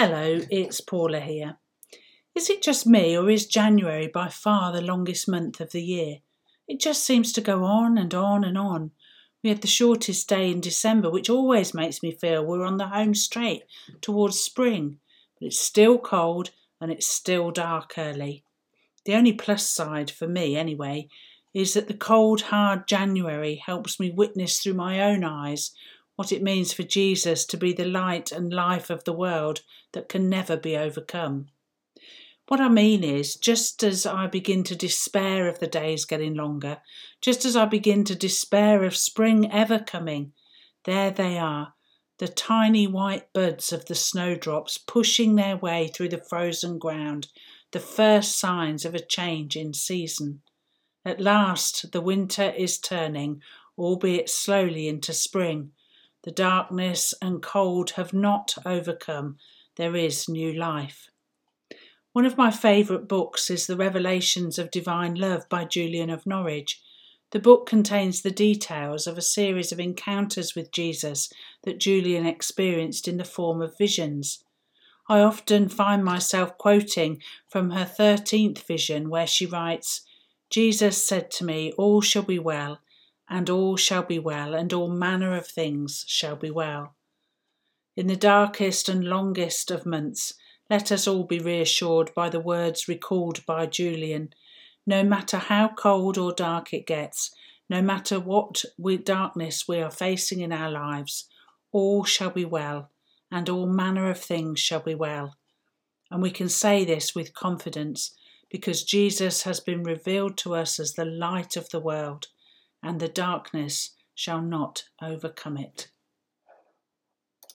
Hello, it's Paula here. Is it just me, or is January by far the longest month of the year? It just seems to go on and on and on. We had the shortest day in December, which always makes me feel we're on the home straight towards spring, but it's still cold and it's still dark early. The only plus side, for me anyway, is that the cold, hard January helps me witness through my own eyes what it means for Jesus to be the light and life of the world that can never be overcome. What I mean is, just as I begin to despair of the days getting longer, just as I begin to despair of spring ever coming, there they are, the tiny white buds of the snowdrops pushing their way through the frozen ground, the first signs of a change in season. At last, the winter is turning, albeit slowly, into spring, the darkness and cold have not overcome. There is new life. One of my favourite books is The Revelations of Divine Love by Julian of Norwich. The book contains the details of a series of encounters with Jesus that Julian experienced in the form of visions. I often find myself quoting from her 13th vision, where she writes, Jesus said to me, All shall be well and all shall be well, and all manner of things shall be well. In the darkest and longest of months, let us all be reassured by the words recalled by Julian. No matter how cold or dark it gets, no matter what darkness we are facing in our lives, all shall be well, and all manner of things shall be well. And we can say this with confidence because Jesus has been revealed to us as the light of the world and the darkness shall not overcome it.